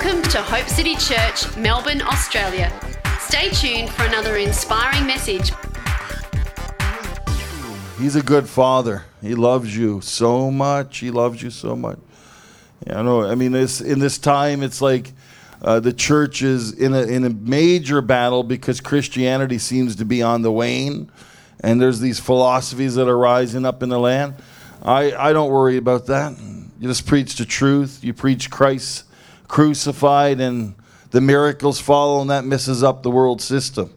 Welcome to Hope City Church, Melbourne, Australia. Stay tuned for another inspiring message. He's a good father. He loves you so much. He loves you so much. Yeah, I know. I mean, this in this time, it's like uh, the church is in a in a major battle because Christianity seems to be on the wane, and there's these philosophies that are rising up in the land. I I don't worry about that. You just preach the truth. You preach Christ crucified, and the miracles follow, and that messes up the world system.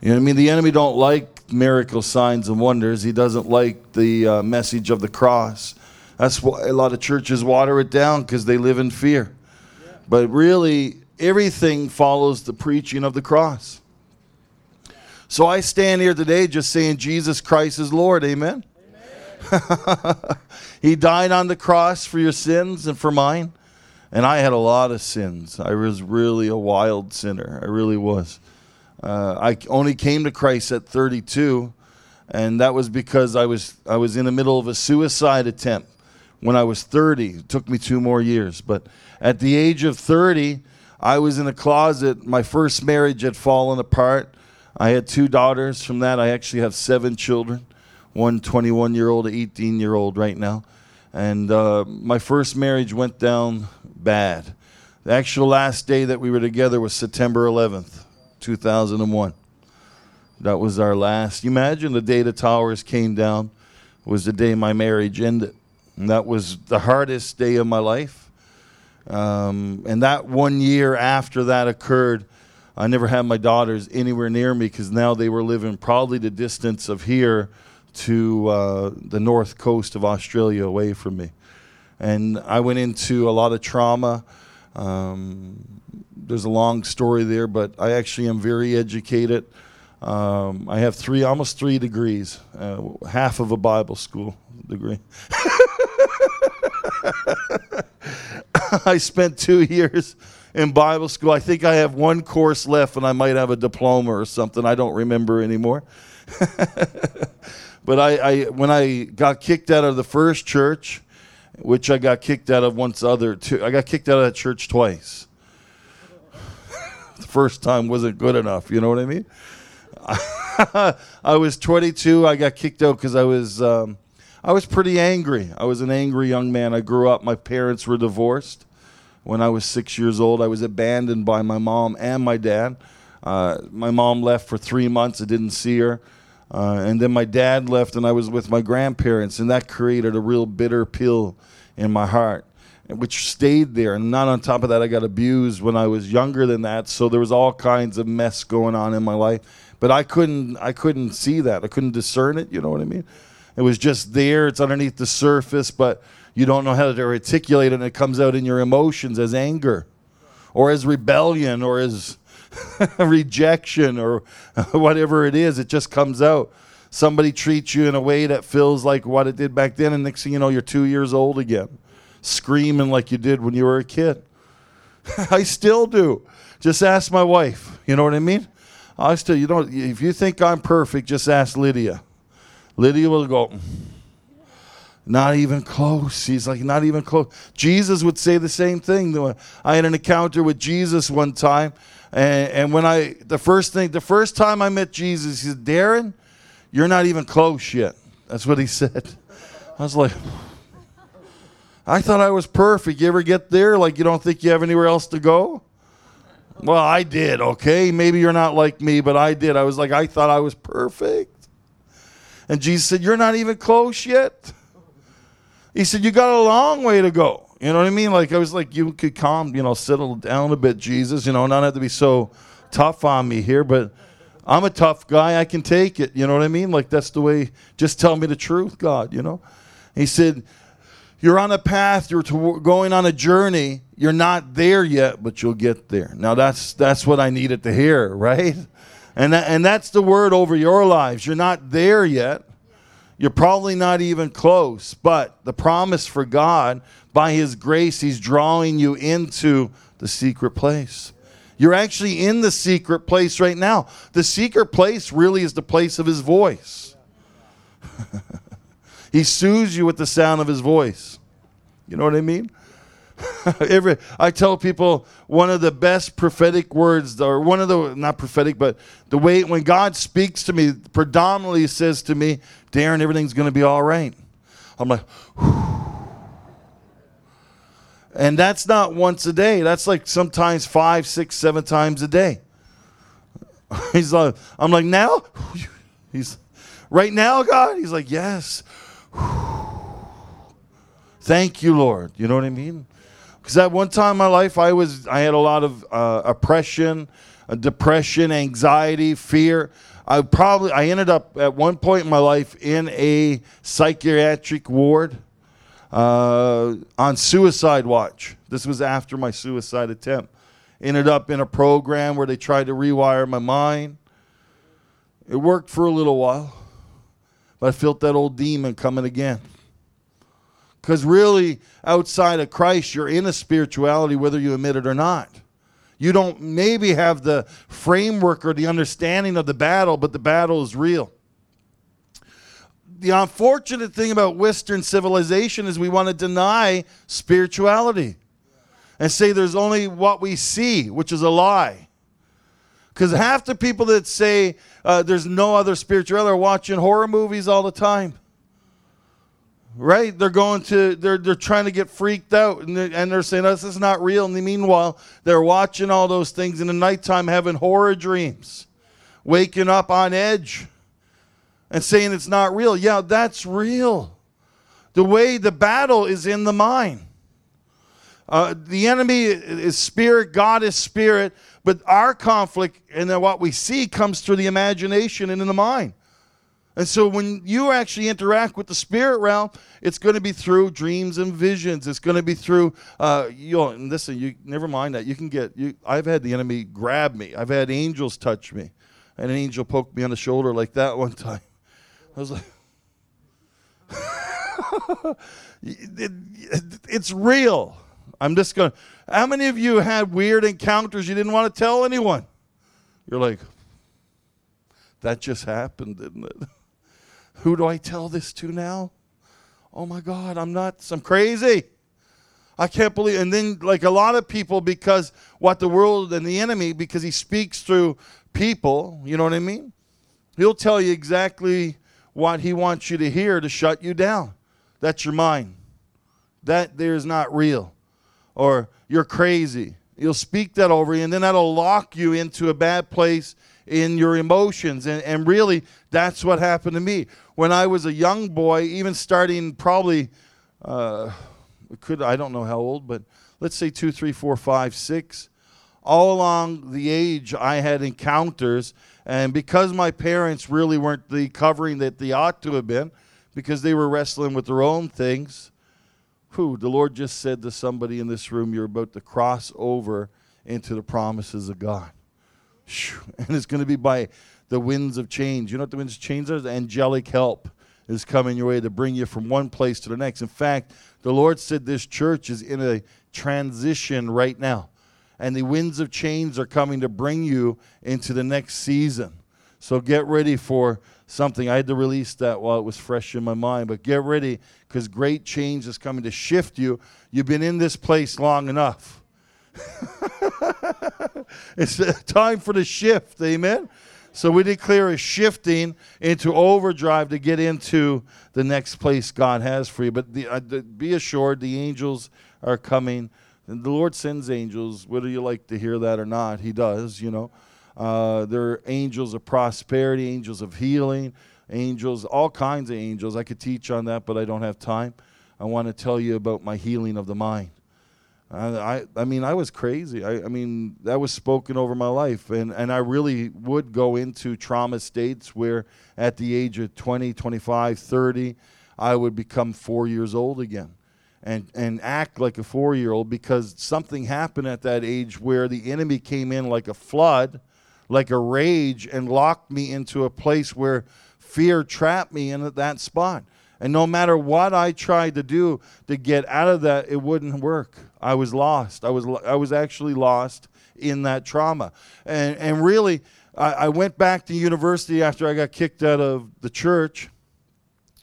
You know what I mean? The enemy don't like miracle signs and wonders. He doesn't like the uh, message of the cross. That's why a lot of churches water it down because they live in fear. But really, everything follows the preaching of the cross. So I stand here today just saying Jesus Christ is Lord. Amen. Amen. he died on the cross for your sins and for mine. And I had a lot of sins. I was really a wild sinner. I really was. Uh, I only came to Christ at 32, and that was because I was I was in the middle of a suicide attempt when I was 30. It took me two more years, but at the age of 30, I was in a closet. My first marriage had fallen apart. I had two daughters. From that, I actually have seven children. One 21 year old, 18 year old right now. And uh, my first marriage went down bad. The actual last day that we were together was September 11th, 2001. That was our last. You imagine the day the towers came down was the day my marriage ended. And that was the hardest day of my life. Um, and that one year after that occurred, I never had my daughters anywhere near me because now they were living probably the distance of here to uh, the north coast of Australia away from me and I went into a lot of trauma. Um, there's a long story there, but I actually am very educated. Um, I have three, almost three degrees, uh, half of a Bible school degree. I spent two years in Bible school. I think I have one course left, and I might have a diploma or something. I don't remember anymore. but I, I, when I got kicked out of the first church, which I got kicked out of once other two. I got kicked out of that church twice. the first time wasn't good enough, you know what I mean? I was 22. I got kicked out because I was um, I was pretty angry. I was an angry young man. I grew up. My parents were divorced when I was six years old. I was abandoned by my mom and my dad. Uh, my mom left for three months. I didn't see her. Uh, and then my dad left, and I was with my grandparents, and that created a real bitter pill in my heart, which stayed there. And not on top of that, I got abused when I was younger than that. So there was all kinds of mess going on in my life. But I couldn't, I couldn't see that. I couldn't discern it. You know what I mean? It was just there. It's underneath the surface, but you don't know how to articulate it, and it comes out in your emotions as anger, or as rebellion, or as rejection, or whatever it is. It just comes out somebody treats you in a way that feels like what it did back then, and next thing you know, you're two years old again, screaming like you did when you were a kid. I still do. Just ask my wife. You know what I mean? I still, you know, if you think I'm perfect, just ask Lydia. Lydia will go, mm, not even close. He's like, not even close. Jesus would say the same thing. I had an encounter with Jesus one time, and, and when I, the first thing, the first time I met Jesus, he said, Darren, you're not even close yet. That's what he said. I was like, I thought I was perfect. You ever get there? Like, you don't think you have anywhere else to go? Well, I did, okay? Maybe you're not like me, but I did. I was like, I thought I was perfect. And Jesus said, You're not even close yet. He said, You got a long way to go. You know what I mean? Like, I was like, You could calm, you know, settle down a bit, Jesus, you know, not have to be so tough on me here, but I'm a tough guy. I can take it. You know what I mean? Like that's the way. Just tell me the truth, God. You know. He said, "You're on a path. You're to, going on a journey. You're not there yet, but you'll get there." Now that's that's what I needed to hear, right? And that, and that's the word over your lives. You're not there yet. You're probably not even close, but the promise for God, by His grace, He's drawing you into the secret place. You're actually in the secret place right now. The secret place really is the place of his voice. he soothes you with the sound of his voice. You know what I mean? Every I tell people one of the best prophetic words, or one of the not prophetic, but the way when God speaks to me, predominantly says to me, "Darren, everything's going to be all right." I'm like, Whew. And that's not once a day. That's like sometimes five, six, seven times a day. He's like, I'm like, now? He's right now, God? He's like, yes. Thank you, Lord. You know what I mean? Because at one time in my life, I was I had a lot of uh, oppression, uh, depression, anxiety, fear. I probably I ended up at one point in my life in a psychiatric ward uh, on suicide watch. This was after my suicide attempt. Ended up in a program where they tried to rewire my mind. It worked for a little while, but I felt that old demon coming again. Because really, outside of Christ, you're in a spirituality whether you admit it or not. You don't maybe have the framework or the understanding of the battle, but the battle is real. The unfortunate thing about Western civilization is we want to deny spirituality and say there's only what we see, which is a lie. Because half the people that say uh, there's no other spirituality are watching horror movies all the time. Right? They're going to, they're, they're trying to get freaked out and they're, and they're saying, this is not real. And meanwhile, they're watching all those things in the nighttime having horror dreams, waking up on edge and saying it's not real. Yeah, that's real. The way the battle is in the mind. Uh, the enemy is spirit, God is spirit, but our conflict and what we see comes through the imagination and in the mind. And so when you actually interact with the spirit realm, it's going to be through dreams and visions. It's going to be through, uh, you know, and listen, you never mind that. You can get, you, I've had the enemy grab me. I've had angels touch me. And an angel poked me on the shoulder like that one time. I was like, it, it, it's real. I'm just going to. How many of you had weird encounters you didn't want to tell anyone? You're like, that just happened, didn't it? Who do I tell this to now? Oh my God, I'm nuts. I'm crazy. I can't believe. And then, like a lot of people, because what the world and the enemy, because he speaks through people, you know what I mean? He'll tell you exactly what he wants you to hear to shut you down. That's your mind. That there is not real or you're crazy. You'll speak that over you, and then that'll lock you into a bad place in your emotions. And, and really, that's what happened to me. When I was a young boy, even starting probably, uh, could I don't know how old, but let's say two, three, four, five, six. All along the age, I had encounters, and because my parents really weren't the covering that they ought to have been, because they were wrestling with their own things, who the Lord just said to somebody in this room, you're about to cross over into the promises of God. And it's going to be by the winds of change. You know what the winds of change are? The angelic help is coming your way to bring you from one place to the next. In fact, the Lord said this church is in a transition right now. And the winds of change are coming to bring you into the next season. So get ready for something. I had to release that while it was fresh in my mind. But get ready because great change is coming to shift you. You've been in this place long enough. it's time for the shift. Amen. So we declare a shifting into overdrive to get into the next place God has for you. But the, uh, the, be assured, the angels are coming. And the Lord sends angels, whether you like to hear that or not. He does, you know. Uh, they're angels of prosperity, angels of healing, angels, all kinds of angels. I could teach on that, but I don't have time. I want to tell you about my healing of the mind. I, I mean, I was crazy. I, I mean, that was spoken over my life. And, and I really would go into trauma states where at the age of 20, 25, 30, I would become four years old again and, and act like a four year old because something happened at that age where the enemy came in like a flood like a rage and locked me into a place where fear trapped me in that spot. And no matter what I tried to do to get out of that, it wouldn't work. I was lost. I was, I was actually lost in that trauma. And, and really, I, I went back to university after I got kicked out of the church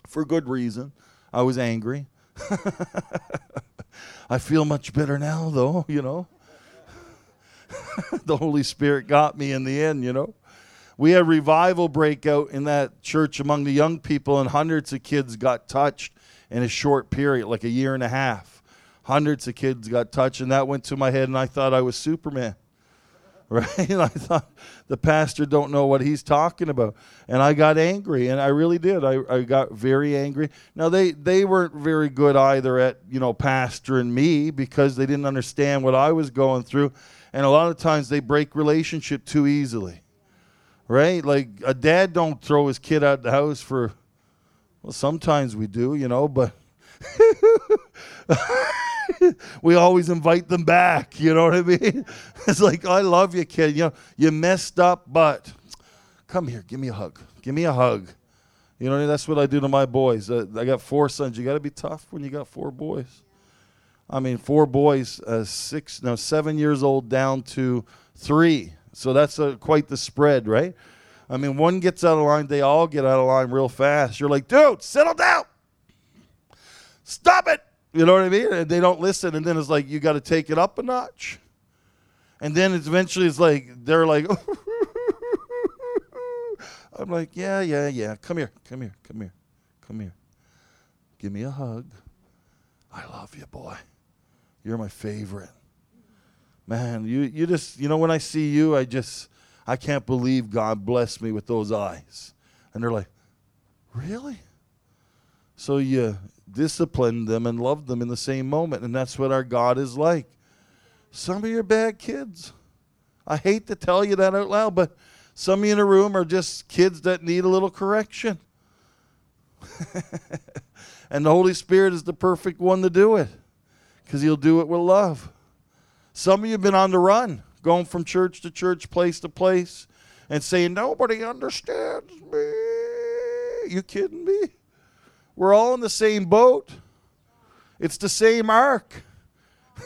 for good reason. I was angry. I feel much better now, though, you know. the Holy Spirit got me in the end, you know. We had revival breakout in that church among the young people, and hundreds of kids got touched in a short period, like a year and a half. Hundreds of kids got touched, and that went to my head, and I thought I was Superman. Right? And I thought the pastor don't know what he's talking about. And I got angry, and I really did. I, I got very angry. Now they, they weren't very good either at, you know, pastoring me because they didn't understand what I was going through. And a lot of times they break relationship too easily right? Like a dad don't throw his kid out the house for well, sometimes we do, you know, but we always invite them back, you know what I mean? It's like I love you, kid. You know, you messed up, but come here, give me a hug. Give me a hug. You know, that's what I do to my boys. Uh, I got four sons. You got to be tough when you got four boys. I mean, four boys, uh, six, no, seven years old down to three. So that's a, quite the spread, right? I mean, one gets out of line, they all get out of line real fast. You're like, dude, settle down. Stop it. You know what I mean? And they don't listen. And then it's like, you got to take it up a notch. And then it's eventually it's like, they're like, I'm like, yeah, yeah, yeah. Come here, come here, come here, come here. Give me a hug. I love you, boy. You're my favorite man, you, you just, you know, when I see you, I just, I can't believe God blessed me with those eyes. And they're like, really? So you discipline them and loved them in the same moment. And that's what our God is like. Some of you are bad kids. I hate to tell you that out loud, but some of you in the room are just kids that need a little correction. and the Holy Spirit is the perfect one to do it because He'll do it with love. Some of you have been on the run, going from church to church, place to place, and saying, Nobody understands me. You kidding me? We're all in the same boat. It's the same ark.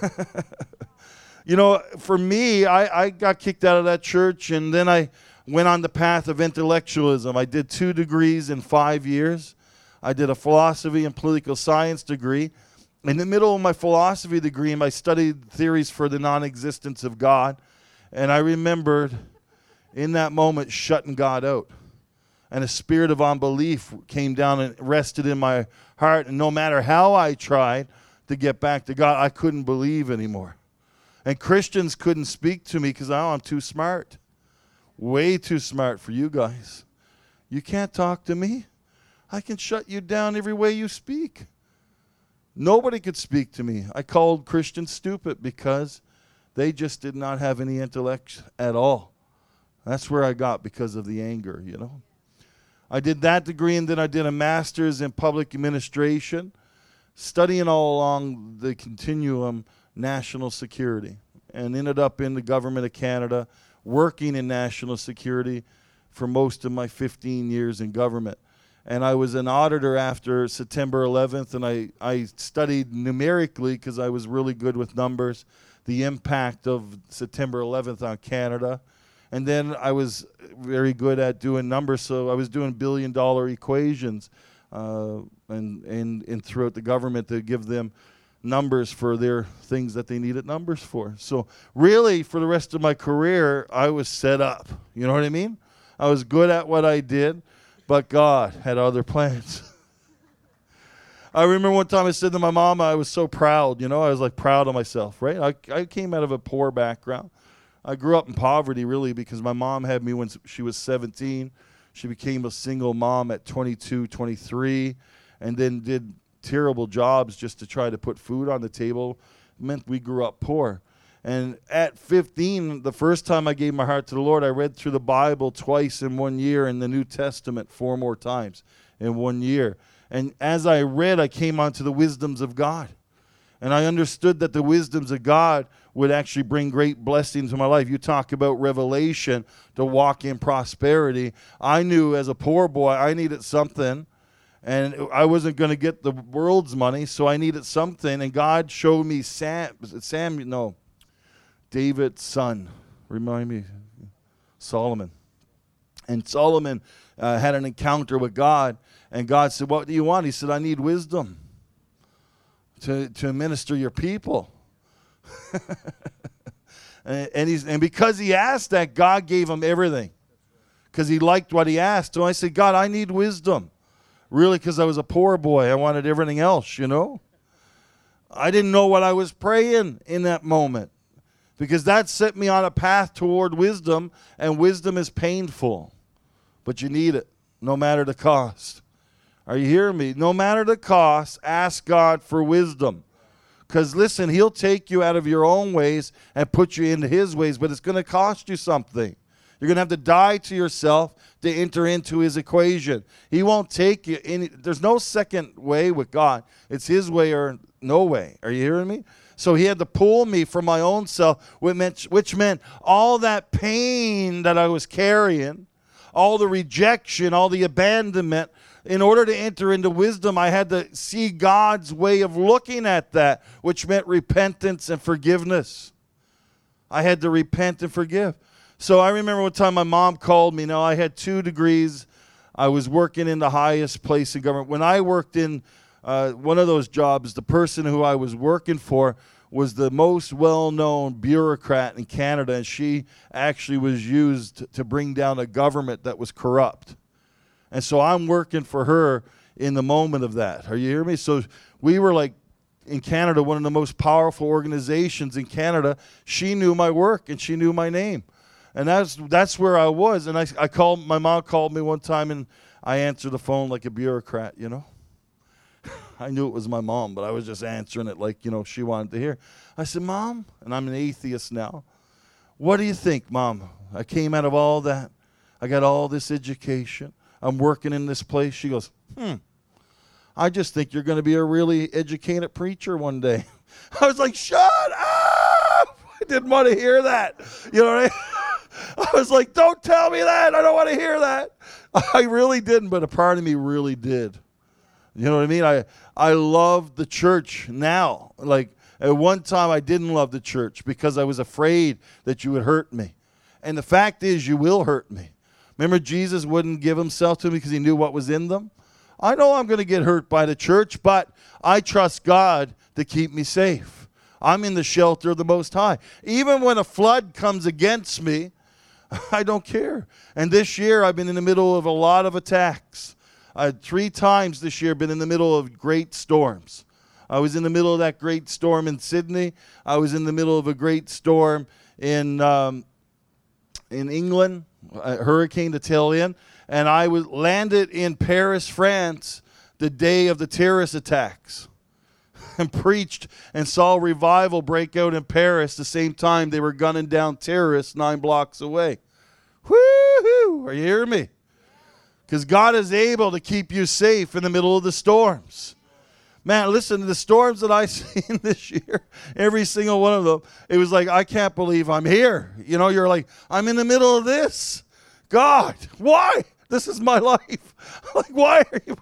you know, for me, I, I got kicked out of that church, and then I went on the path of intellectualism. I did two degrees in five years. I did a philosophy and political science degree in the middle of my philosophy degree, I studied theories for the non existence of God. And I remembered in that moment shutting God out. And a spirit of unbelief came down and rested in my heart. And no matter how I tried to get back to God, I couldn't believe anymore. And Christians couldn't speak to me because oh, I'm too smart. Way too smart for you guys. You can't talk to me. I can shut you down every way you speak. Nobody could speak to me. I called Christians stupid because they just did not have any intellect at all. That's where I got because of the anger, you know. I did that degree and then I did a master's in public administration, studying all along the continuum national security, and ended up in the government of Canada, working in national security for most of my 15 years in government and I was an auditor after September 11th, and I, I studied numerically because I was really good with numbers, the impact of September 11th on Canada. And then I was very good at doing numbers, so I was doing billion dollar equations uh, and, and, and throughout the government to give them numbers for their things that they needed numbers for. So, really, for the rest of my career, I was set up. You know what I mean? I was good at what I did. But God had other plans. I remember one time I said to my mom, I was so proud, you know, I was like proud of myself, right? I, I came out of a poor background. I grew up in poverty really because my mom had me when she was 17. She became a single mom at 22, 23, and then did terrible jobs just to try to put food on the table. It meant we grew up poor. And at 15, the first time I gave my heart to the Lord, I read through the Bible twice in one year and the New Testament four more times in one year. And as I read, I came onto the wisdoms of God. And I understood that the wisdoms of God would actually bring great blessings to my life. You talk about revelation to walk in prosperity. I knew as a poor boy, I needed something and I wasn't going to get the world's money, so I needed something. And God showed me Sam, Sam, no, David's son. Remind me, Solomon. And Solomon uh, had an encounter with God, and God said, What do you want? He said, I need wisdom to, to minister your people. and, and, he's, and because he asked that, God gave him everything because he liked what he asked. So I said, God, I need wisdom. Really, because I was a poor boy. I wanted everything else, you know? I didn't know what I was praying in that moment because that set me on a path toward wisdom, and wisdom is painful, but you need it no matter the cost. Are you hearing me? No matter the cost, ask God for wisdom. Because listen, He'll take you out of your own ways and put you into His ways, but it's going to cost you something. You're going to have to die to yourself to enter into his equation. He won't take you any there's no second way with God. It's his way or no way. Are you hearing me? So he had to pull me from my own self, which meant, which meant all that pain that I was carrying, all the rejection, all the abandonment. In order to enter into wisdom, I had to see God's way of looking at that, which meant repentance and forgiveness. I had to repent and forgive. So I remember one time my mom called me. Now I had two degrees. I was working in the highest place in government. When I worked in uh, one of those jobs, the person who I was working for was the most well known bureaucrat in Canada, and she actually was used to bring down a government that was corrupt. And so I'm working for her in the moment of that. Are you hearing me? So we were like in Canada, one of the most powerful organizations in Canada. She knew my work and she knew my name and that's that's where I was. And I, I called my mom called me one time, and I answered the phone like a bureaucrat, you know. I knew it was my mom, but I was just answering it like you know she wanted to hear. I said, "Mom," and I'm an atheist now. What do you think, Mom? I came out of all that. I got all this education. I'm working in this place. She goes, "Hmm." I just think you're going to be a really educated preacher one day. I was like, "Shut up!" I didn't want to hear that. You know what I mean? I was like, don't tell me that. I don't want to hear that. I really didn't, but a part of me really did. You know what I mean? I, I love the church now. Like at one time, I didn't love the church because I was afraid that you would hurt me. And the fact is, you will hurt me. Remember, Jesus wouldn't give himself to me because he knew what was in them? I know I'm going to get hurt by the church, but I trust God to keep me safe. I'm in the shelter of the Most High. Even when a flood comes against me, I don't care. And this year, I've been in the middle of a lot of attacks. I three times this year been in the middle of great storms. I was in the middle of that great storm in Sydney. I was in the middle of a great storm in um, in England, hurricane in, and I was landed in Paris, France, the day of the terrorist attacks, and preached and saw revival break out in Paris the same time they were gunning down terrorists nine blocks away. Woo-hoo! Are you hearing me? Because God is able to keep you safe in the middle of the storms. Man, listen to the storms that I've seen this year, every single one of them. It was like, I can't believe I'm here. You know, you're like, I'm in the middle of this. God, why? This is my life. like, why are you?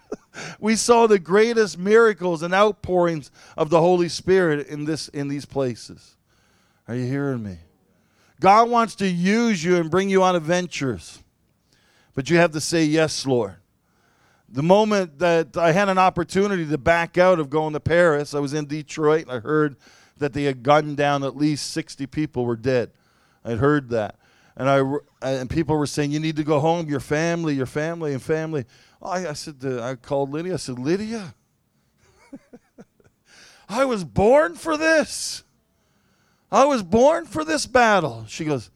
we saw the greatest miracles and outpourings of the Holy Spirit in this in these places. Are you hearing me? God wants to use you and bring you on adventures. But you have to say yes, Lord. The moment that I had an opportunity to back out of going to Paris, I was in Detroit and I heard that they had gunned down at least 60 people were dead. I'd heard that. And I and people were saying you need to go home, your family, your family and family. I, I said to, I called Lydia. I said, "Lydia, I was born for this. I was born for this battle. She goes,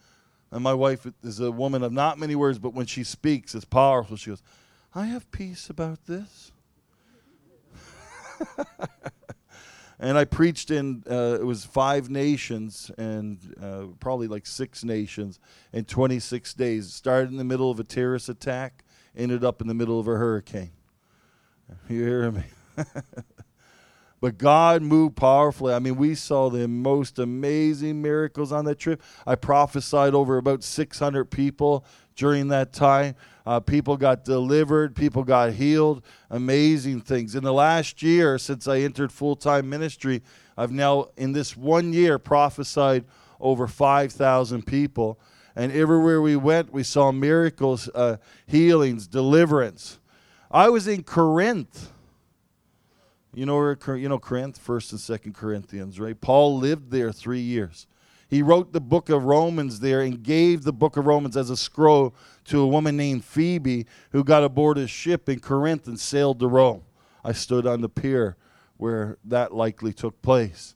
and my wife is a woman of not many words, but when she speaks, it's powerful. She goes, I have peace about this. and I preached in, uh, it was five nations and uh, probably like six nations in 26 days. Started in the middle of a terrorist attack, ended up in the middle of a hurricane. You hear me? But God moved powerfully. I mean, we saw the most amazing miracles on that trip. I prophesied over about 600 people during that time. Uh, people got delivered, people got healed, amazing things. In the last year, since I entered full time ministry, I've now, in this one year, prophesied over 5,000 people. And everywhere we went, we saw miracles, uh, healings, deliverance. I was in Corinth You know you know Corinth, First and Second Corinthians, right? Paul lived there three years. He wrote the book of Romans there and gave the book of Romans as a scroll to a woman named Phoebe who got aboard a ship in Corinth and sailed to Rome. I stood on the pier where that likely took place.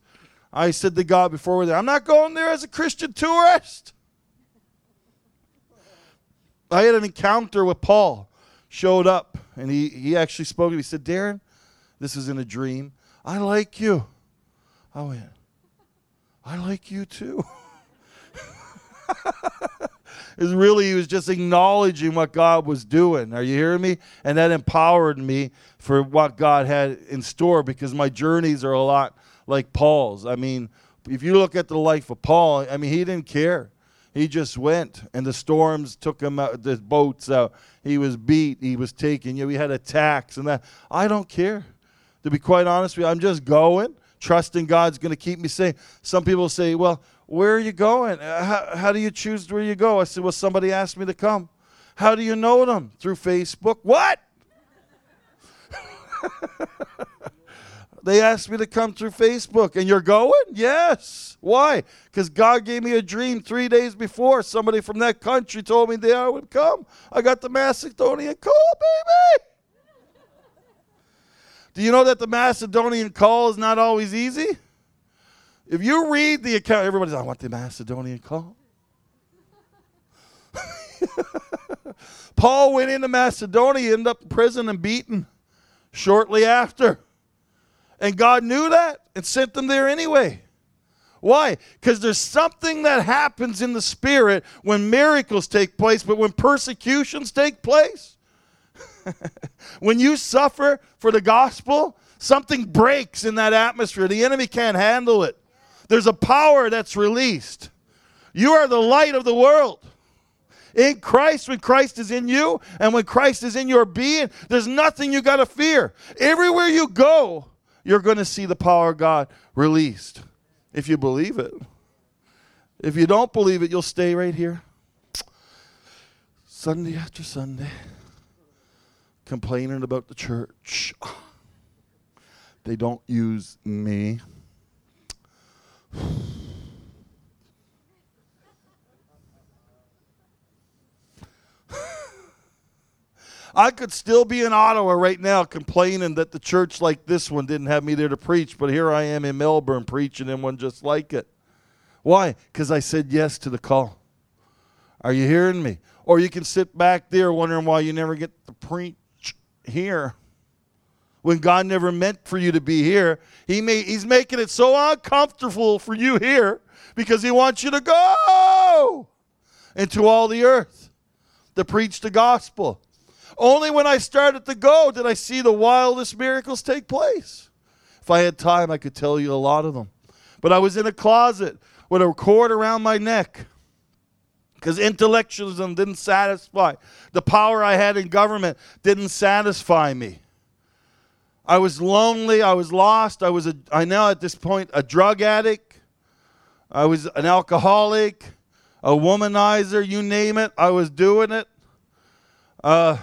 I said to God before we there, I'm not going there as a Christian tourist. I had an encounter with Paul, showed up, and he, he actually spoke to me. He said, Darren, this is in a dream. I like you. I went, I like you too. is really he was just acknowledging what God was doing. Are you hearing me? And that empowered me for what God had in store because my journeys are a lot like Paul's. I mean, if you look at the life of Paul, I mean, he didn't care. He just went, and the storms took him out, the boats out. He was beat, he was taken. You know, he had attacks and that. I don't care. To be quite honest with you, I'm just going, trusting God's going to keep me safe. Some people say, well, where are you going? Uh, how, how do you choose where you go? I said, Well, somebody asked me to come. How do you know them? Through Facebook. What? they asked me to come through Facebook. And you're going? Yes. Why? Because God gave me a dream three days before. Somebody from that country told me that I would come. I got the Macedonian call, baby. Do you know that the Macedonian call is not always easy? If you read the account, everybody's, like, I want the Macedonian call. Paul went into Macedonia, ended up in prison and beaten shortly after. And God knew that and sent them there anyway. Why? Because there's something that happens in the spirit when miracles take place, but when persecutions take place, when you suffer for the gospel, something breaks in that atmosphere. The enemy can't handle it. There's a power that's released. You are the light of the world. In Christ, when Christ is in you and when Christ is in your being, there's nothing you got to fear. Everywhere you go, you're going to see the power of God released if you believe it. If you don't believe it, you'll stay right here. Sunday after Sunday, complaining about the church. They don't use me. I could still be in Ottawa right now complaining that the church like this one didn't have me there to preach, but here I am in Melbourne preaching in one just like it. Why? Because I said yes to the call. Are you hearing me? Or you can sit back there wondering why you never get to preach here when God never meant for you to be here. He may, he's making it so uncomfortable for you here because He wants you to go into all the earth to preach the gospel. Only when I started to go did I see the wildest miracles take place. If I had time, I could tell you a lot of them. But I was in a closet with a cord around my neck because intellectualism didn't satisfy. The power I had in government didn't satisfy me. I was lonely. I was lost. I was a, I now at this point a drug addict. I was an alcoholic, a womanizer, you name it. I was doing it. Uh,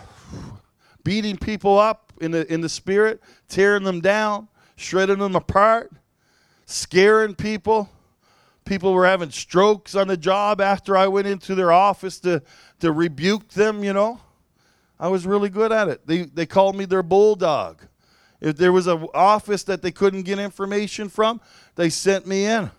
beating people up in the in the spirit, tearing them down, shredding them apart, scaring people. People were having strokes on the job after I went into their office to to rebuke them, you know. I was really good at it. They they called me their bulldog. If there was an office that they couldn't get information from, they sent me in.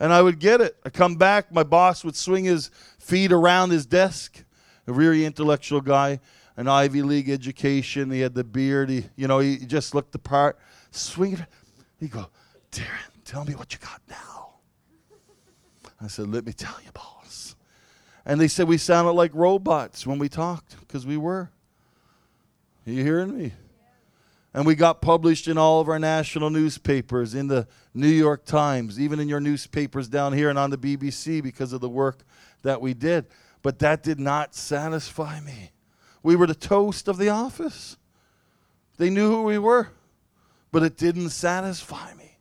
And I would get it. I come back, my boss would swing his feet around his desk. A very intellectual guy, an Ivy League education. He had the beard. He, you know, he just looked the part. Swing it. He'd go, Darren, tell me what you got now. I said, let me tell you, boss. And they said we sounded like robots when we talked, because we were. Are you hearing me? And we got published in all of our national newspapers, in the New York Times, even in your newspapers down here and on the BBC because of the work that we did. But that did not satisfy me. We were the toast of the office. They knew who we were, but it didn't satisfy me.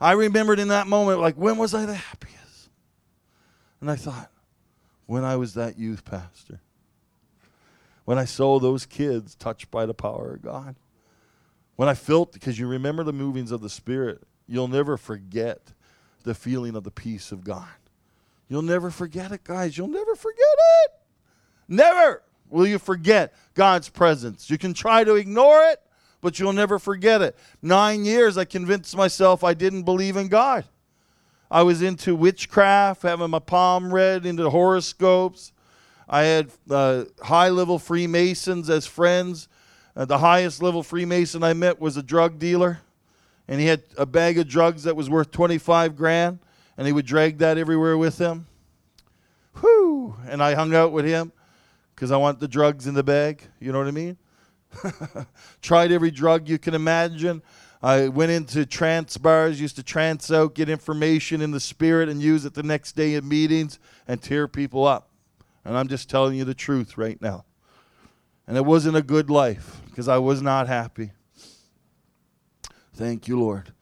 I remembered in that moment, like, when was I the happiest? And I thought, when I was that youth pastor, when I saw those kids touched by the power of God When I felt, because you remember the movings of the Spirit, you'll never forget the feeling of the peace of God. You'll never forget it, guys. You'll never forget it. Never will you forget God's presence. You can try to ignore it, but you'll never forget it. Nine years, I convinced myself I didn't believe in God. I was into witchcraft, having my palm read into horoscopes. I had uh, high level Freemasons as friends. Uh, the highest level Freemason I met was a drug dealer, and he had a bag of drugs that was worth 25 grand, and he would drag that everywhere with him. Whew! And I hung out with him because I want the drugs in the bag. You know what I mean? Tried every drug you can imagine. I went into trance bars, used to trance out, get information in the spirit, and use it the next day in meetings and tear people up. And I'm just telling you the truth right now. And it wasn't a good life because I was not happy. Thank you, Lord.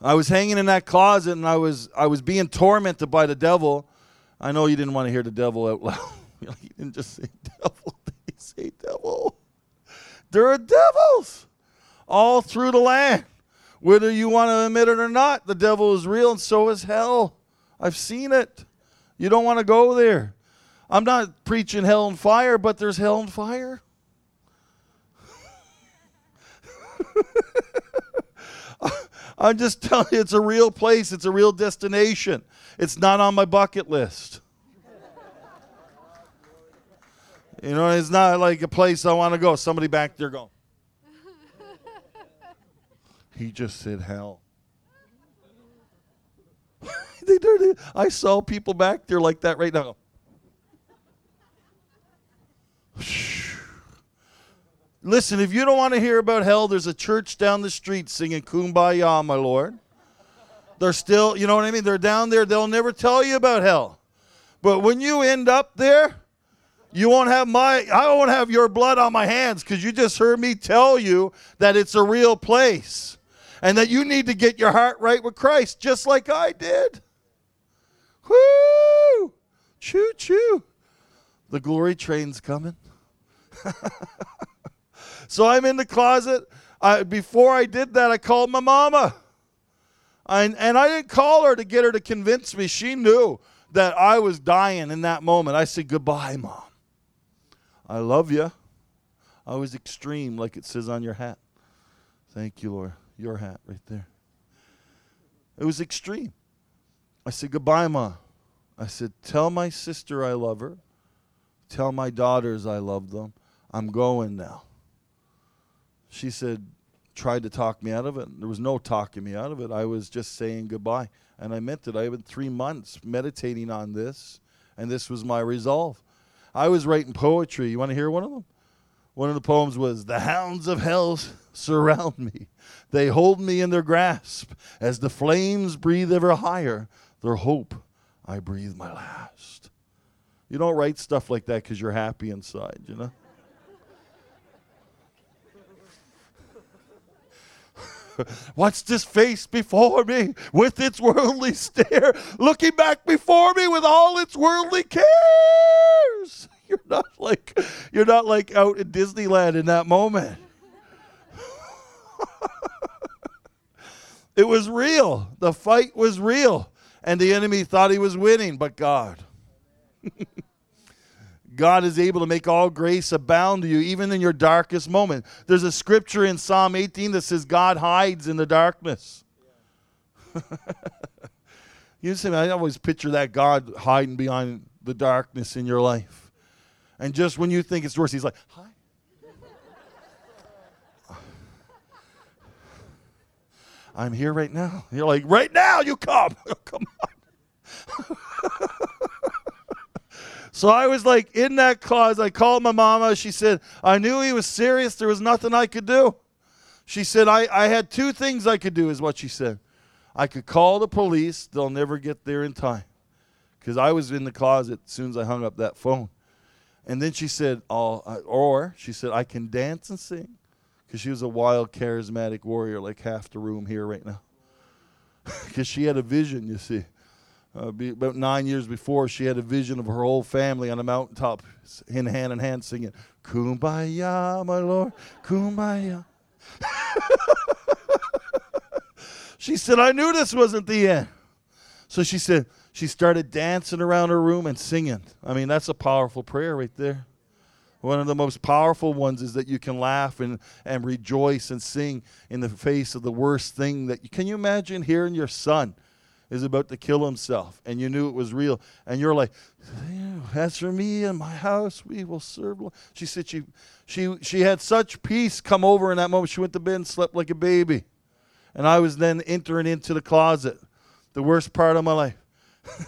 I was hanging in that closet and I was I was being tormented by the devil. I know you didn't want to hear the devil out loud. you didn't just say devil. Did say devil? There are devils all through the land. Whether you want to admit it or not, the devil is real and so is hell. I've seen it. You don't want to go there. I'm not preaching hell and fire, but there's hell and fire. I'm just telling you, it's a real place, it's a real destination. It's not on my bucket list. You know, it's not like a place I want to go. Somebody back there going, he just said hell. they I saw people back there like that right now. Listen, if you don't want to hear about hell, there's a church down the street singing Kumbaya, my Lord. They're still, you know what I mean? They're down there. They'll never tell you about hell. But when you end up there, you won't have my, I won't have your blood on my hands because you just heard me tell you that it's a real place and that you need to get your heart right with Christ, just like I did. Whoo! Choo choo. The glory train's coming. so I'm in the closet. I, before I did that, I called my mama. I, and I didn't call her to get her to convince me. She knew that I was dying in that moment. I said, Goodbye, mom. I love you. I was extreme, like it says on your hat. Thank you, Lord your hat right there. It was extreme. I said, Goodbye, Ma. I said, Tell my sister I love her. Tell my daughters I love them. I'm going now. She said, tried to talk me out of it. There was no talking me out of it. I was just saying goodbye. And I meant it. I had been three months meditating on this, and this was my resolve. I was writing poetry. You want to hear one of them? One of the poems was, The hounds of hell surround me. They hold me in their grasp. As the flames breathe ever higher, their hope I breathe my last. You don't write stuff like that because you're happy inside, you know? What's this face before me with its worldly stare, looking back before me with all its worldly cares? You're not like you're not like out in Disneyland in that moment. It was real. The fight was real. And the enemy thought he was winning, but God. God is able to make all grace abound to you, even in your darkest moment. There's a scripture in Psalm 18 that says, God hides in the darkness. you see, I always picture that God hiding behind the darkness in your life. And just when you think it's worse, He's like, Hi. I'm here right now. You're like, right now, you come. come on. so I was like in that closet. I called my mama. She said, I knew he was serious. There was nothing I could do. She said, I, I had two things I could do, is what she said. I could call the police. They'll never get there in time. Because I was in the closet as soon as I hung up that phone. And then she said, uh, or she said, I can dance and sing because she was a wild, charismatic warrior, like half the room here right now. Because she had a vision, you see. Uh, be, about nine years before, she had a vision of her whole family on a mountaintop, in hand in hand, singing, Kumbaya, my Lord, Kumbaya. she said, I knew this wasn't the end. So she said, she started dancing around her room and singing. I mean, that's a powerful prayer right there. One of the most powerful ones is that you can laugh and, and rejoice and sing in the face of the worst thing that you can you imagine hearing your son is about to kill himself and you knew it was real and you're like as for me and my house we will serve Lord. she said she she she had such peace come over in that moment. She went to bed and slept like a baby. And i was then entering into the closet the worst part of my life.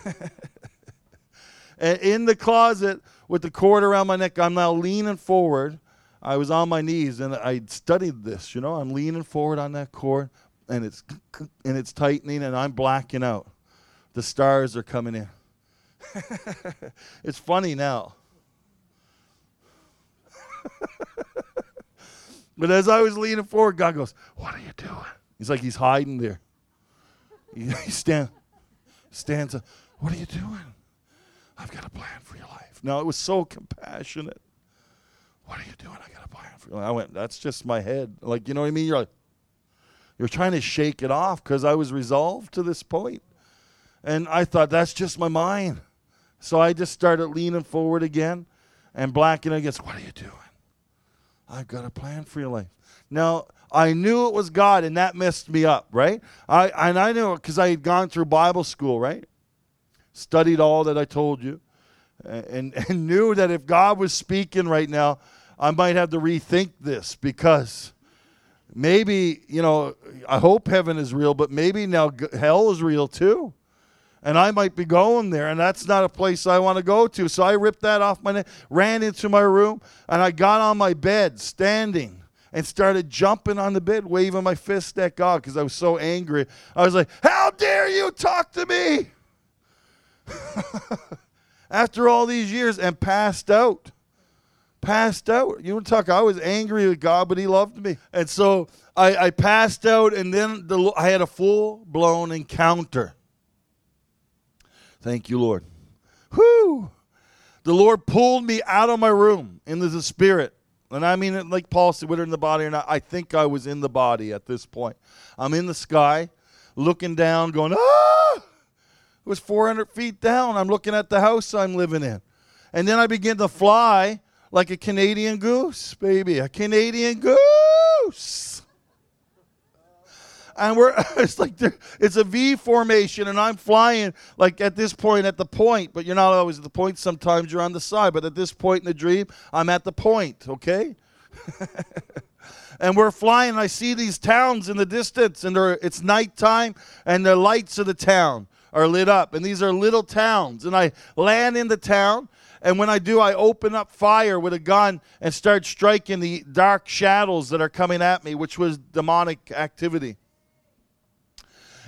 And in the closet with the cord around my neck. I'm now leaning forward. I was on my knees and I studied this. You know, I'm leaning forward on that cord, and it's and it's tightening, and I'm blacking out. The stars are coming in. it's funny now. but as I was leaning forward, God goes, "What are you doing?" He's like he's hiding there. He, he stand, stands up. What are you doing? I've got a plan for your life. No, it was so compassionate. What are you doing? I got a plan for you. I went, that's just my head. Like, you know what I mean? You're like, you're trying to shake it off because I was resolved to this point. And I thought, that's just my mind. So I just started leaning forward again and blacking against, what are you doing? I've got a plan for your life. Now, I knew it was God, and that messed me up, right? I and I knew it because I had gone through Bible school, right? Studied all that I told you and, and knew that if God was speaking right now, I might have to rethink this because maybe, you know, I hope heaven is real, but maybe now hell is real too. And I might be going there, and that's not a place I want to go to. So I ripped that off my neck, ran into my room, and I got on my bed standing and started jumping on the bed, waving my fist at God because I was so angry. I was like, How dare you talk to me? after all these years and passed out. Passed out. You talk? I was angry with God, but He loved me. And so I, I passed out, and then the, I had a full blown encounter. Thank you, Lord. Whoo! The Lord pulled me out of my room into the spirit. And I mean, it like Paul said, whether in the body or not, I think I was in the body at this point. I'm in the sky, looking down, going, ah! It was 400 feet down. I'm looking at the house I'm living in. And then I begin to fly like a Canadian goose, baby. A Canadian goose. And we're, it's like, there, it's a V formation, and I'm flying like at this point at the point, but you're not always at the point. Sometimes you're on the side, but at this point in the dream, I'm at the point, okay? and we're flying. And I see these towns in the distance, and it's nighttime, and the lights of the town are lit up. And these are little towns. And I land in the town. And when I do, I open up fire with a gun and start striking the dark shadows that are coming at me, which was demonic activity.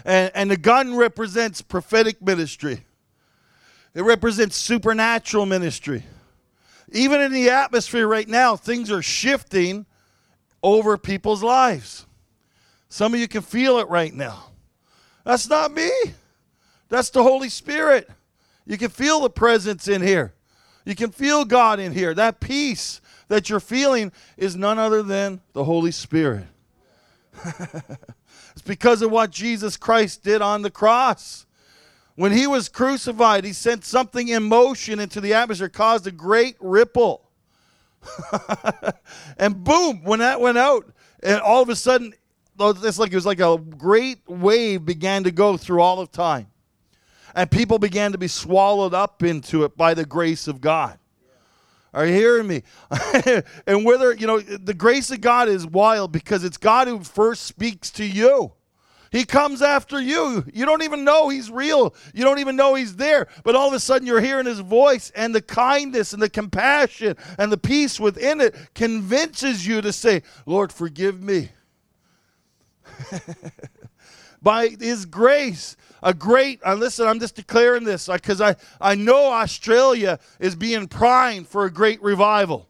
And, and the gun represents prophetic ministry, it represents supernatural ministry. Even in the atmosphere right now, things are shifting over people's lives. Some of you can feel it right now. That's not me. That's the Holy Spirit. You can feel the presence in here. You can feel God in here. That peace that you're feeling is none other than the Holy Spirit. it's because of what Jesus Christ did on the cross. When he was crucified, he sent something in motion into the atmosphere, caused a great ripple. and boom, when that went out, and all of a sudden, it's like it was like a great wave began to go through all of time and people began to be swallowed up into it by the grace of God. Are you hearing me? and whether, you know, the grace of God is wild because it's God who first speaks to you. He comes after you. You don't even know he's real. You don't even know he's there. But all of a sudden, you're hearing his voice, and the kindness and the compassion and the peace within it convinces you to say, Lord, forgive me. By his grace, a great, uh, listen, I'm just declaring this because I, I know Australia is being primed for a great revival.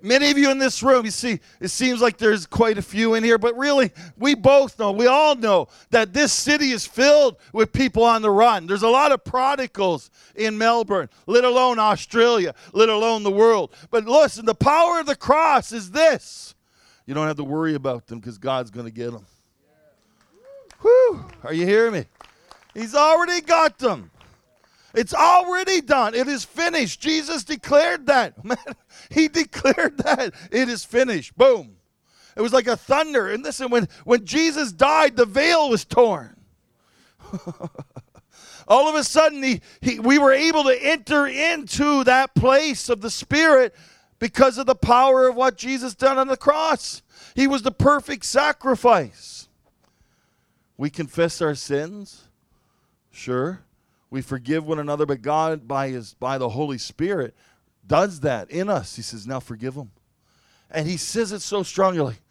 Many of you in this room, you see, it seems like there's quite a few in here, but really, we both know, we all know that this city is filled with people on the run. There's a lot of prodigals in Melbourne, let alone Australia, let alone the world. But listen, the power of the cross is this You don't have to worry about them because God's going to get them. Whew. Are you hearing me? He's already got them. It's already done. It is finished. Jesus declared that. Man, he declared that. It is finished. Boom. It was like a thunder. And listen, when, when Jesus died, the veil was torn. All of a sudden, he, he, we were able to enter into that place of the Spirit because of the power of what Jesus done on the cross. He was the perfect sacrifice. We confess our sins, sure. We forgive one another, but God, by His by the Holy Spirit, does that in us. He says, "Now forgive them," and He says it so strongly. Like,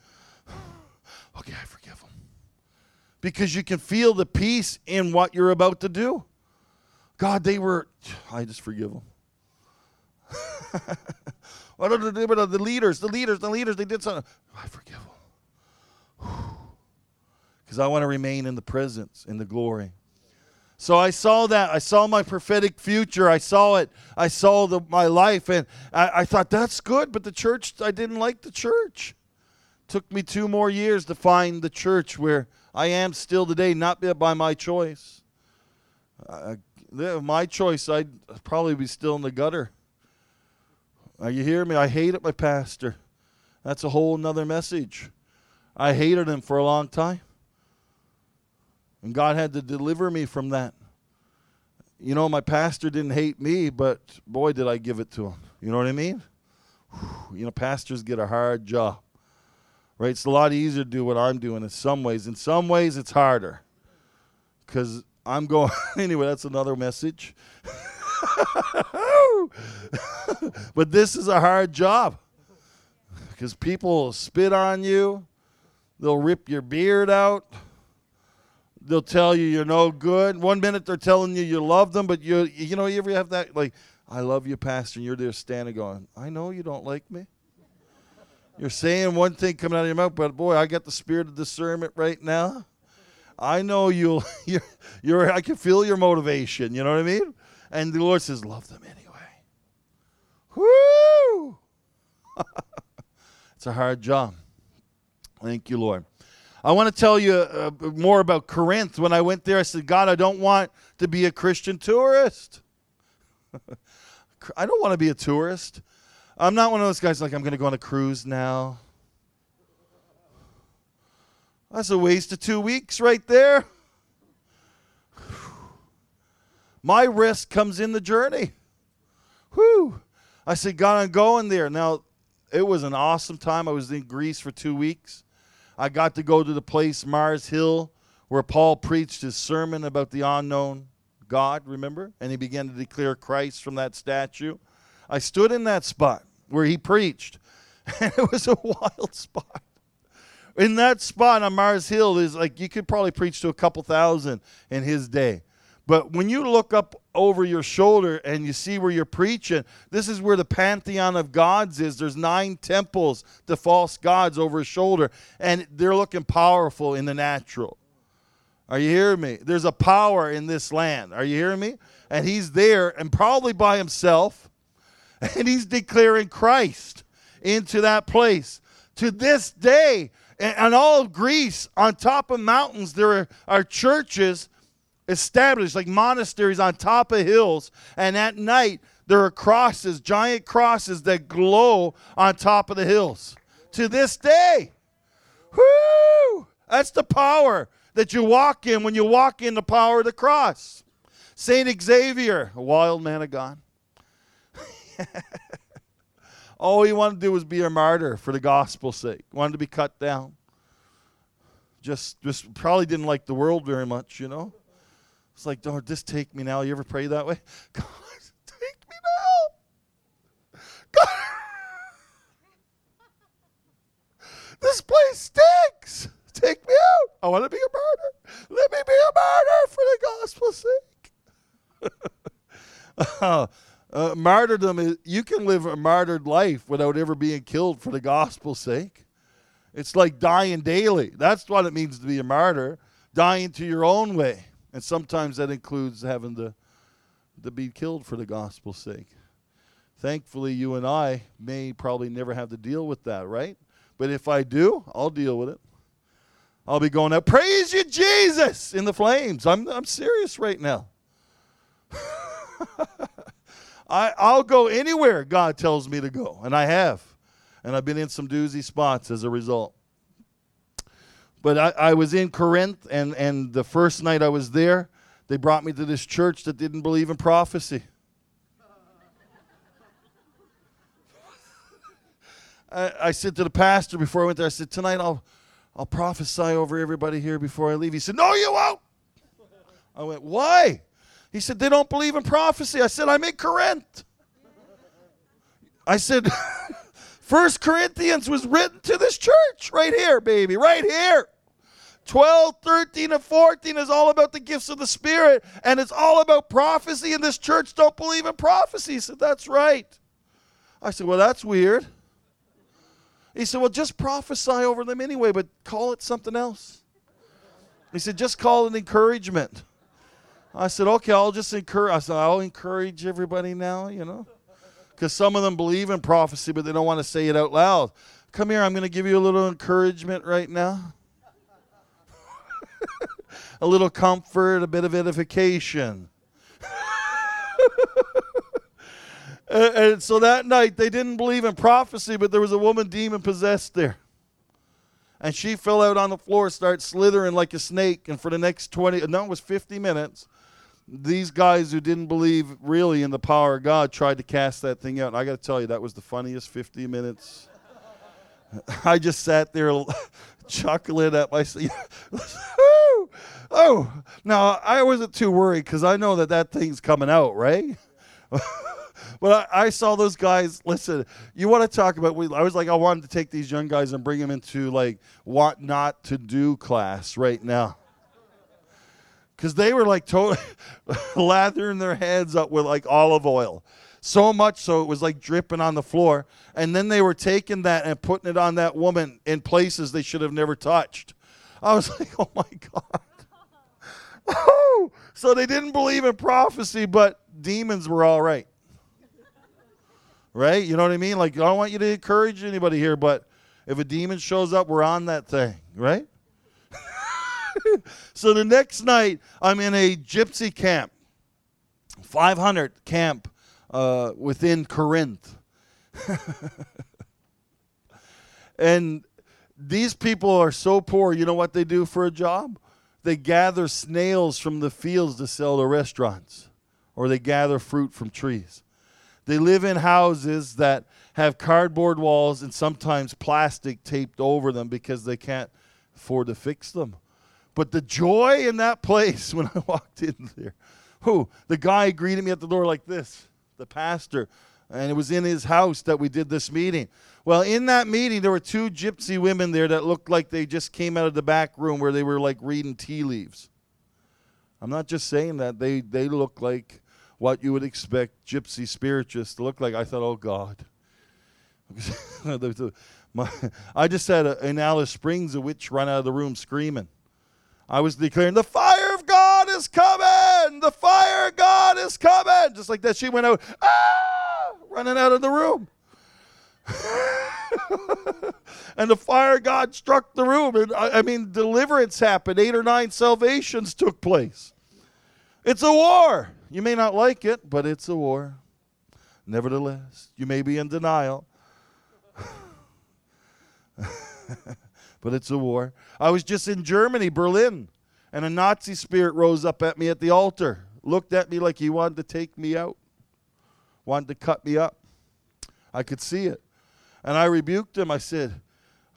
"Okay, I forgive them," because you can feel the peace in what you're about to do. God, they were. I just forgive them. what are the, the leaders? The leaders, the leaders, they did something. I forgive them. Because I want to remain in the presence, in the glory. So I saw that. I saw my prophetic future. I saw it. I saw the, my life. And I, I thought, that's good. But the church, I didn't like the church. Took me two more years to find the church where I am still today, not by my choice. My choice, I'd probably be still in the gutter. Are you hear me? I hated my pastor. That's a whole nother message. I hated him for a long time. And God had to deliver me from that. You know, my pastor didn't hate me, but boy, did I give it to him. You know what I mean? You know, pastors get a hard job. Right? It's a lot easier to do what I'm doing in some ways. In some ways, it's harder. Because I'm going, anyway, that's another message. but this is a hard job because people spit on you, they'll rip your beard out. They'll tell you you're no good. One minute they're telling you you love them, but you you know you ever have that like I love you, pastor, and you're there standing going, I know you don't like me. You're saying one thing coming out of your mouth, but boy, I got the spirit of discernment right now. I know you'll, you're, you're, I can feel your motivation. You know what I mean? And the Lord says, love them anyway. Woo! it's a hard job. Thank you, Lord. I want to tell you uh, more about Corinth. When I went there, I said, God, I don't want to be a Christian tourist. I don't want to be a tourist. I'm not one of those guys like, I'm going to go on a cruise now. That's a waste of two weeks right there. My risk comes in the journey. Whew. I said, God, I'm going there. Now, it was an awesome time. I was in Greece for two weeks. I got to go to the place, Mars Hill, where Paul preached his sermon about the unknown God, remember? And he began to declare Christ from that statue. I stood in that spot where he preached, and it was a wild spot in that spot on Mars Hill is like you could probably preach to a couple thousand in his day. But when you look up over your shoulder and you see where you're preaching, this is where the pantheon of gods is. There's nine temples to false gods over his shoulder, and they're looking powerful in the natural. Are you hearing me? There's a power in this land. Are you hearing me? And he's there and probably by himself, and he's declaring Christ into that place. To this day, and all of Greece, on top of mountains, there are, are churches established, like monasteries on top of hills. And at night, there are crosses, giant crosses that glow on top of the hills. To this day. Whoo! That's the power that you walk in when you walk in the power of the cross. St. Xavier, a wild man of God. All he wanted to do was be a martyr for the gospel's sake. Wanted to be cut down. Just, just probably didn't like the world very much, you know. It's like, Lord, just take me now. You ever pray that way? God, take me now. God, this place stinks. Take me out. I want to be a martyr. Let me be a martyr for the gospel's sake. uh, uh, martyrdom is you can live a martyred life without ever being killed for the gospel's sake. It's like dying daily. That's what it means to be a martyr, dying to your own way. And sometimes that includes having to, to be killed for the gospel's sake. Thankfully, you and I may probably never have to deal with that, right? But if I do, I'll deal with it. I'll be going out, praise you, Jesus, in the flames. I'm, I'm serious right now. I, I'll go anywhere God tells me to go, and I have. And I've been in some doozy spots as a result. But I, I was in Corinth, and, and the first night I was there, they brought me to this church that didn't believe in prophecy. I, I said to the pastor before I went there, I said, Tonight I'll, I'll prophesy over everybody here before I leave. He said, No, you won't. I went, Why? He said, They don't believe in prophecy. I said, I'm in Corinth. I said, First Corinthians was written to this church right here, baby, right here. 12, 13, and 14 is all about the gifts of the Spirit, and it's all about prophecy, and this church don't believe in prophecy. He said, That's right. I said, Well, that's weird. He said, Well, just prophesy over them anyway, but call it something else. He said, Just call it encouragement. I said, Okay, I'll just encourage. I said, I'll encourage everybody now, you know, because some of them believe in prophecy, but they don't want to say it out loud. Come here, I'm going to give you a little encouragement right now. a little comfort, a bit of edification. And, so that night, they didn't believe in prophecy, but there was a woman demon possessed there. And she fell out on the floor, started slithering like a snake. And for the next 20, no, it was 50 minutes, these guys who didn't believe really in the power of God tried to cast that thing out. And I got to tell you, that was the funniest 50 minutes. I just sat there chuckling at myself. oh, now I wasn't too worried because I know that that thing's coming out, right? But I, I, saw those guys. Listen, you want to talk about? I was like, I wanted to take these young guys and bring them into like what not to do class right now. Because they were like totally lathering their heads up with like olive oil. So much so it was like dripping on the floor. And then they were taking that and putting it on that woman in places they should have never touched. I was like, oh my God. So they didn't believe in prophecy, but demons were all right right? You know what I mean? Like, I don't want you to encourage anybody here, but if a demon shows up, we're on that thing, right? so the next night, I'm in a gypsy camp, 500 camp uh, within Corinth. and these people are so poor, you know what they do for a job? They gather snails from the fields to sell to restaurants, or they gather fruit from trees. They live in houses that have cardboard walls and sometimes plastic taped over them because they can't afford to fix them. But the joy in that place when I walked in there, who the guy greeted me at the door like this, the pastor, and it was in his house that we did this meeting. Well, in that meeting, there were two gypsy women there that looked like they just came out of the back room where they were like reading tea leaves. I'm not just saying that; they they look like what you would expect gypsy spiritualists to look like. I thought, oh God. I just had a, in Alice Springs a witch run out of the room screaming. I was declaring, the fire of God is coming! The fire God is coming! Just like that, she went out, ah! running out of the room. and the fire God struck the room. And I, I mean, deliverance happened. Eight or nine salvations took place. It's a war. You may not like it, but it's a war. Nevertheless, you may be in denial. but it's a war. I was just in Germany, Berlin, and a Nazi spirit rose up at me at the altar, looked at me like he wanted to take me out, wanted to cut me up. I could see it. And I rebuked him. I said,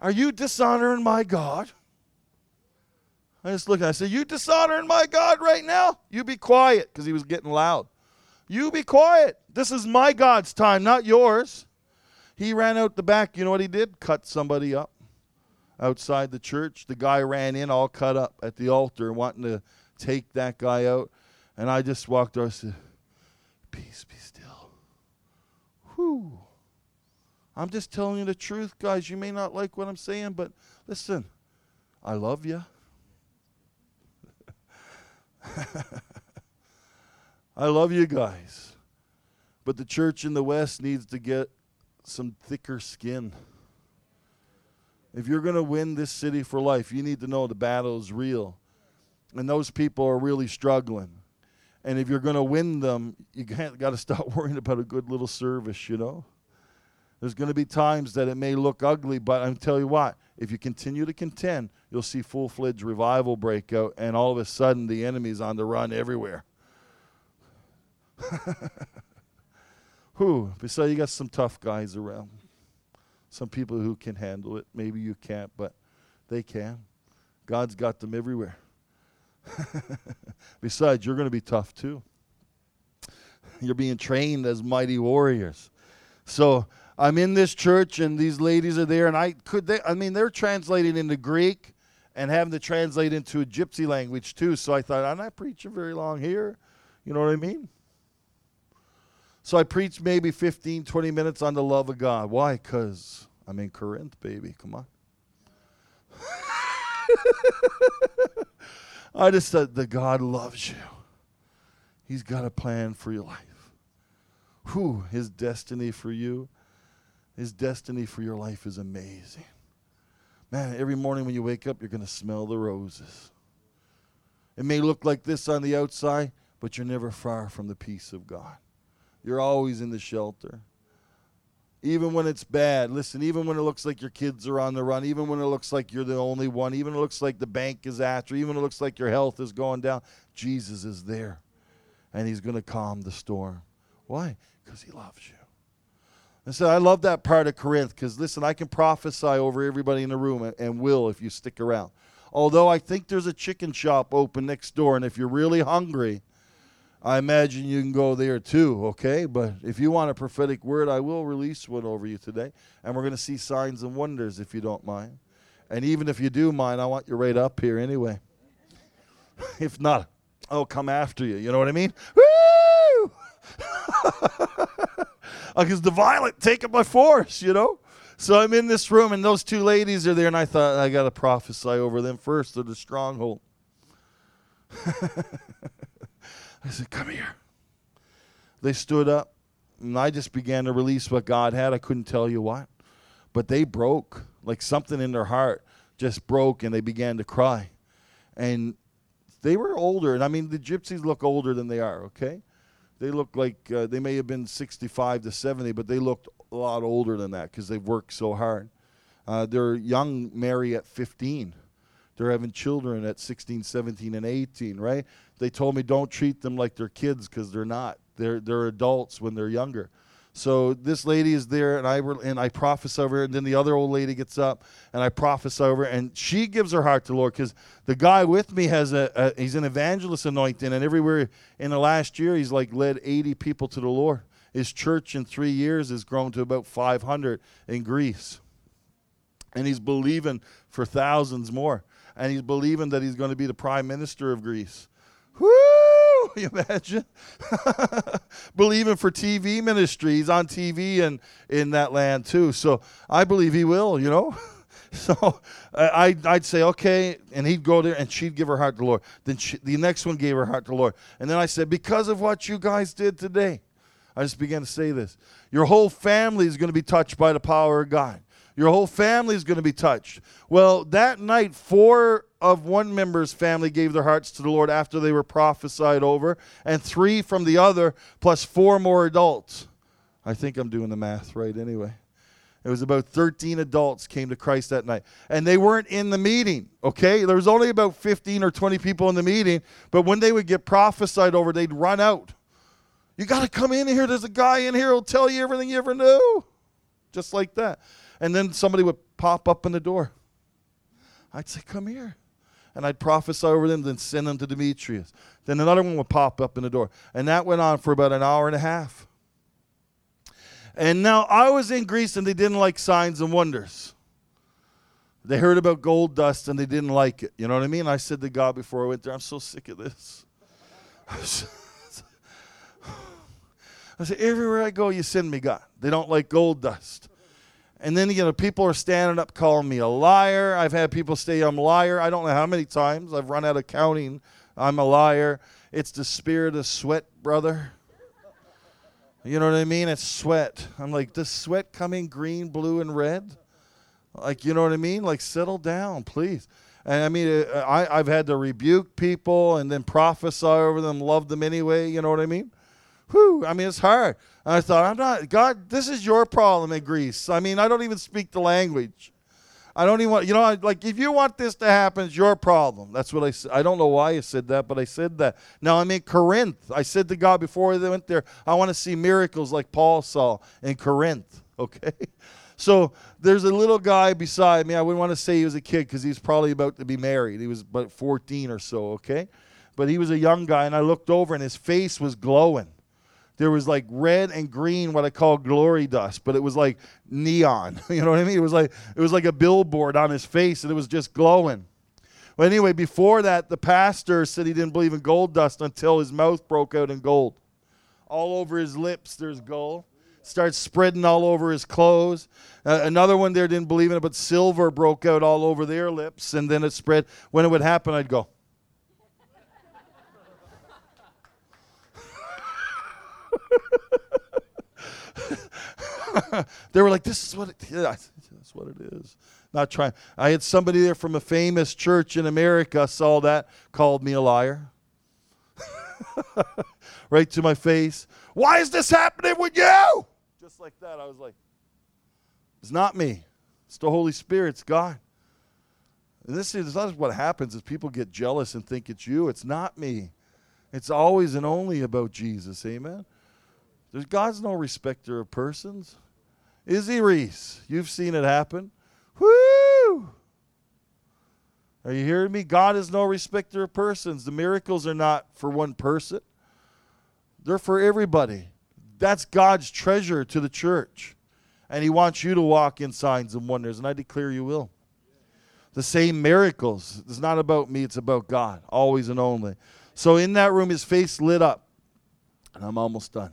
Are you dishonoring my God? I just looked at him. I said, You dishonoring my God right now? You be quiet, because he was getting loud. You be quiet. This is my God's time, not yours. He ran out the back. You know what he did? Cut somebody up outside the church. The guy ran in all cut up at the altar, wanting to take that guy out. And I just walked over and said, Peace, be still. Whew. I'm just telling you the truth, guys. You may not like what I'm saying, but listen, I love you. I love you guys. But the church in the West needs to get some thicker skin. If you're going to win this city for life, you need to know the battle is real. And those people are really struggling. And if you're going to win them, you got to stop worrying about a good little service, you know? There's going to be times that it may look ugly, but I'm tell you what, if you continue to contend, you'll see full-fledged revival break out, and all of a sudden the enemy's on the run everywhere. Who? Besides, you got some tough guys around. Some people who can handle it. Maybe you can't, but they can. God's got them everywhere. Besides, you're going to be tough too. You're being trained as mighty warriors. So I'm in this church and these ladies are there, and I could they I mean they're translating into Greek and having to translate into a gypsy language too. So I thought, I'm not preaching very long here. You know what I mean? So I preached maybe 15, 20 minutes on the love of God. Why? Because I'm in Corinth, baby. Come on. I just said that God loves you. He's got a plan for your life. Who his destiny for you, his destiny for your life is amazing. Man, every morning when you wake up, you're going to smell the roses. It may look like this on the outside, but you're never far from the peace of God. You're always in the shelter. Even when it's bad, listen, even when it looks like your kids are on the run, even when it looks like you're the only one, even it looks like the bank is after, even it looks like your health is going down, Jesus is there. And he's going to calm the storm. Why? Because he loves you. And so I love that part of Corinth because, listen, I can prophesy over everybody in the room and will if you stick around. Although I think there's a chicken shop open next door, and if you're really hungry, I imagine you can go there too, okay? But if you want a prophetic word, I will release one over you today. And we're going to see signs and wonders if you don't mind. And even if you do mind, I want you right up here anyway. if not, I'll come after you. You know what I mean? Woo! Uh, because the violent take it by force, you know? So I'm in this room, and those two ladies are there, and I thought I got to prophesy over them first. They're the stronghold. I said, Come here. They stood up, and I just began to release what God had. I couldn't tell you what. But they broke, like something in their heart just broke, and they began to cry. And they were older. And I mean, the gypsies look older than they are, okay? They look like uh, they may have been 65 to 70, but they looked a lot older than that because they've worked so hard. Uh, they're young, marry at 15. They're having children at 16, 17, and 18, right? They told me don't treat them like they're kids because they're not. They're, they're adults when they're younger. So this lady is there, and I and I prophesy over her, and then the other old lady gets up, and I prophesy over her, and she gives her heart to the Lord because the guy with me has a, a, he's an evangelist anointing, and everywhere in the last year he's like led 80 people to the Lord. His church in three years has grown to about 500 in Greece, and he's believing for thousands more and he's believing that he's going to be the prime minister of Greece. Woo! You imagine? believing for TV ministries on TV and in that land too. So I believe he will, you know? so I, I'd say, okay. And he'd go there and she'd give her heart to the Lord. Then she, the next one gave her heart to the Lord. And then I said, because of what you guys did today, I just began to say this. Your whole family is going to be touched by the power of God. Your whole family is going to be touched. Well, that night, four of one member's family gave their hearts to the Lord after they were prophesied over, and three from the other, plus four more adults. I think I'm doing the math right anyway. It was about 13 adults came to Christ that night. And they weren't in the meeting, okay? There was only about 15 or 20 people in the meeting, but when they would get prophesied over, they'd run out. You got to come in here. There's a guy in here who'll tell you everything you ever knew. Just like that and then somebody would pop up in the door. I'd say, Come here. And I'd prophesy over them, then send them to Demetrius. Then another one would pop up in the door. And that went on for about an hour and a half. And now I was in Greece and they didn't like signs and wonders. They heard about gold dust and they didn't like it. You know what I mean? I said to God before I went there, I'm so sick of this. I said, everywhere I go, you send me, God. They don't like gold dust. And then, you know, people are standing up calling me a liar. I've had people say I'm a liar. I don't know how many times. I've run out of counting. I'm a liar. It's the spirit of sweat, brother. You know what I mean? It's sweat. I'm like, does sweat come in green, blue, and red? Like, you know what I mean? Like, settle down, please. And I mean, uh, I, I've had to rebuke people and then prophesy over them, love them anyway. You know what I mean? Whew, I mean, it's hard. And I thought, I'm not, God, this is your problem in Greece. I mean, I don't even speak the language. I don't even want, you know, like if you want this to happen, it's your problem. That's what I said. I don't know why I said that, but I said that. Now I'm in Corinth. I said to God before they went there, I want to see miracles like Paul saw in Corinth. Okay. So there's a little guy beside me. I wouldn't want to say he was a kid because he's probably about to be married. He was about 14 or so, okay? But he was a young guy, and I looked over, and his face was glowing. There was like red and green, what I call glory dust, but it was like neon. You know what I mean? It was like it was like a billboard on his face, and it was just glowing. Well, anyway, before that, the pastor said he didn't believe in gold dust until his mouth broke out in gold. All over his lips, there's gold starts spreading all over his clothes. Uh, another one there didn't believe in it, but silver broke out all over their lips, and then it spread. When it would happen, I'd go. they were like, "This is what it is. That's what it is." Not trying. I had somebody there from a famous church in America saw that, called me a liar, right to my face. Why is this happening with you? Just like that, I was like, "It's not me. It's the Holy Spirit. It's God." And this is not what happens is people get jealous and think it's you. It's not me. It's always and only about Jesus. Amen. There's God's no respecter of persons. Is he, Reese, you've seen it happen. Woo! Are you hearing me? God is no respecter of persons. The miracles are not for one person, they're for everybody. That's God's treasure to the church. And He wants you to walk in signs and wonders, and I declare you will. The same miracles. It's not about me, it's about God, always and only. So in that room, his face lit up. And I'm almost done.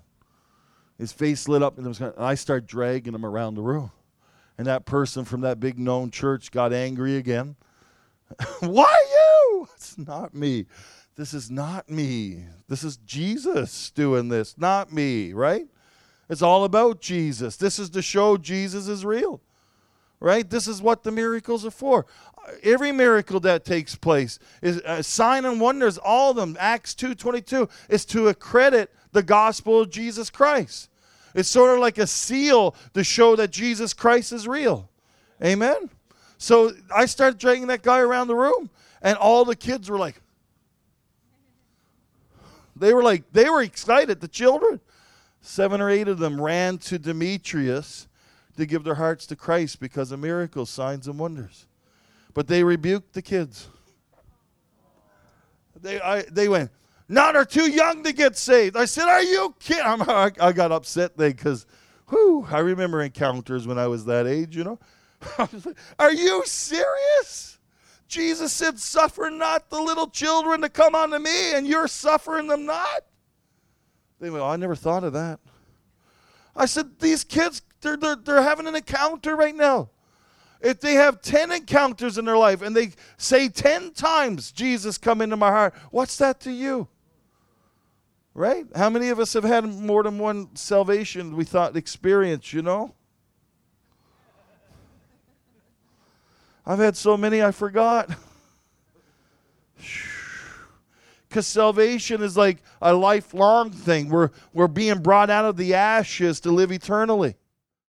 His face lit up, and, and I start dragging him around the room. And that person from that big known church got angry again. Why you? It's not me. This is not me. This is Jesus doing this, not me, right? It's all about Jesus. This is to show Jesus is real, right? This is what the miracles are for. Every miracle that takes place is a sign and wonders, all of them, Acts 2.22, is to accredit the gospel of Jesus Christ. It's sort of like a seal to show that Jesus Christ is real. Amen? So I started dragging that guy around the room, and all the kids were like, they were like, they were excited, the children. Seven or eight of them ran to Demetrius to give their hearts to Christ because of miracles, signs, and wonders. But they rebuked the kids. They, I, they went, none are too young to get saved. I said, Are you kidding? I, I got upset then because, whew, I remember encounters when I was that age, you know. Are you serious? Jesus said, Suffer not the little children to come unto me, and you're suffering them not. They went, oh, I never thought of that. I said, These kids, they're, they're, they're having an encounter right now. If they have 10 encounters in their life and they say 10 times, Jesus, come into my heart, what's that to you? Right? How many of us have had more than one salvation we thought experience, you know? I've had so many I forgot. Because salvation is like a lifelong thing. We're, we're being brought out of the ashes to live eternally.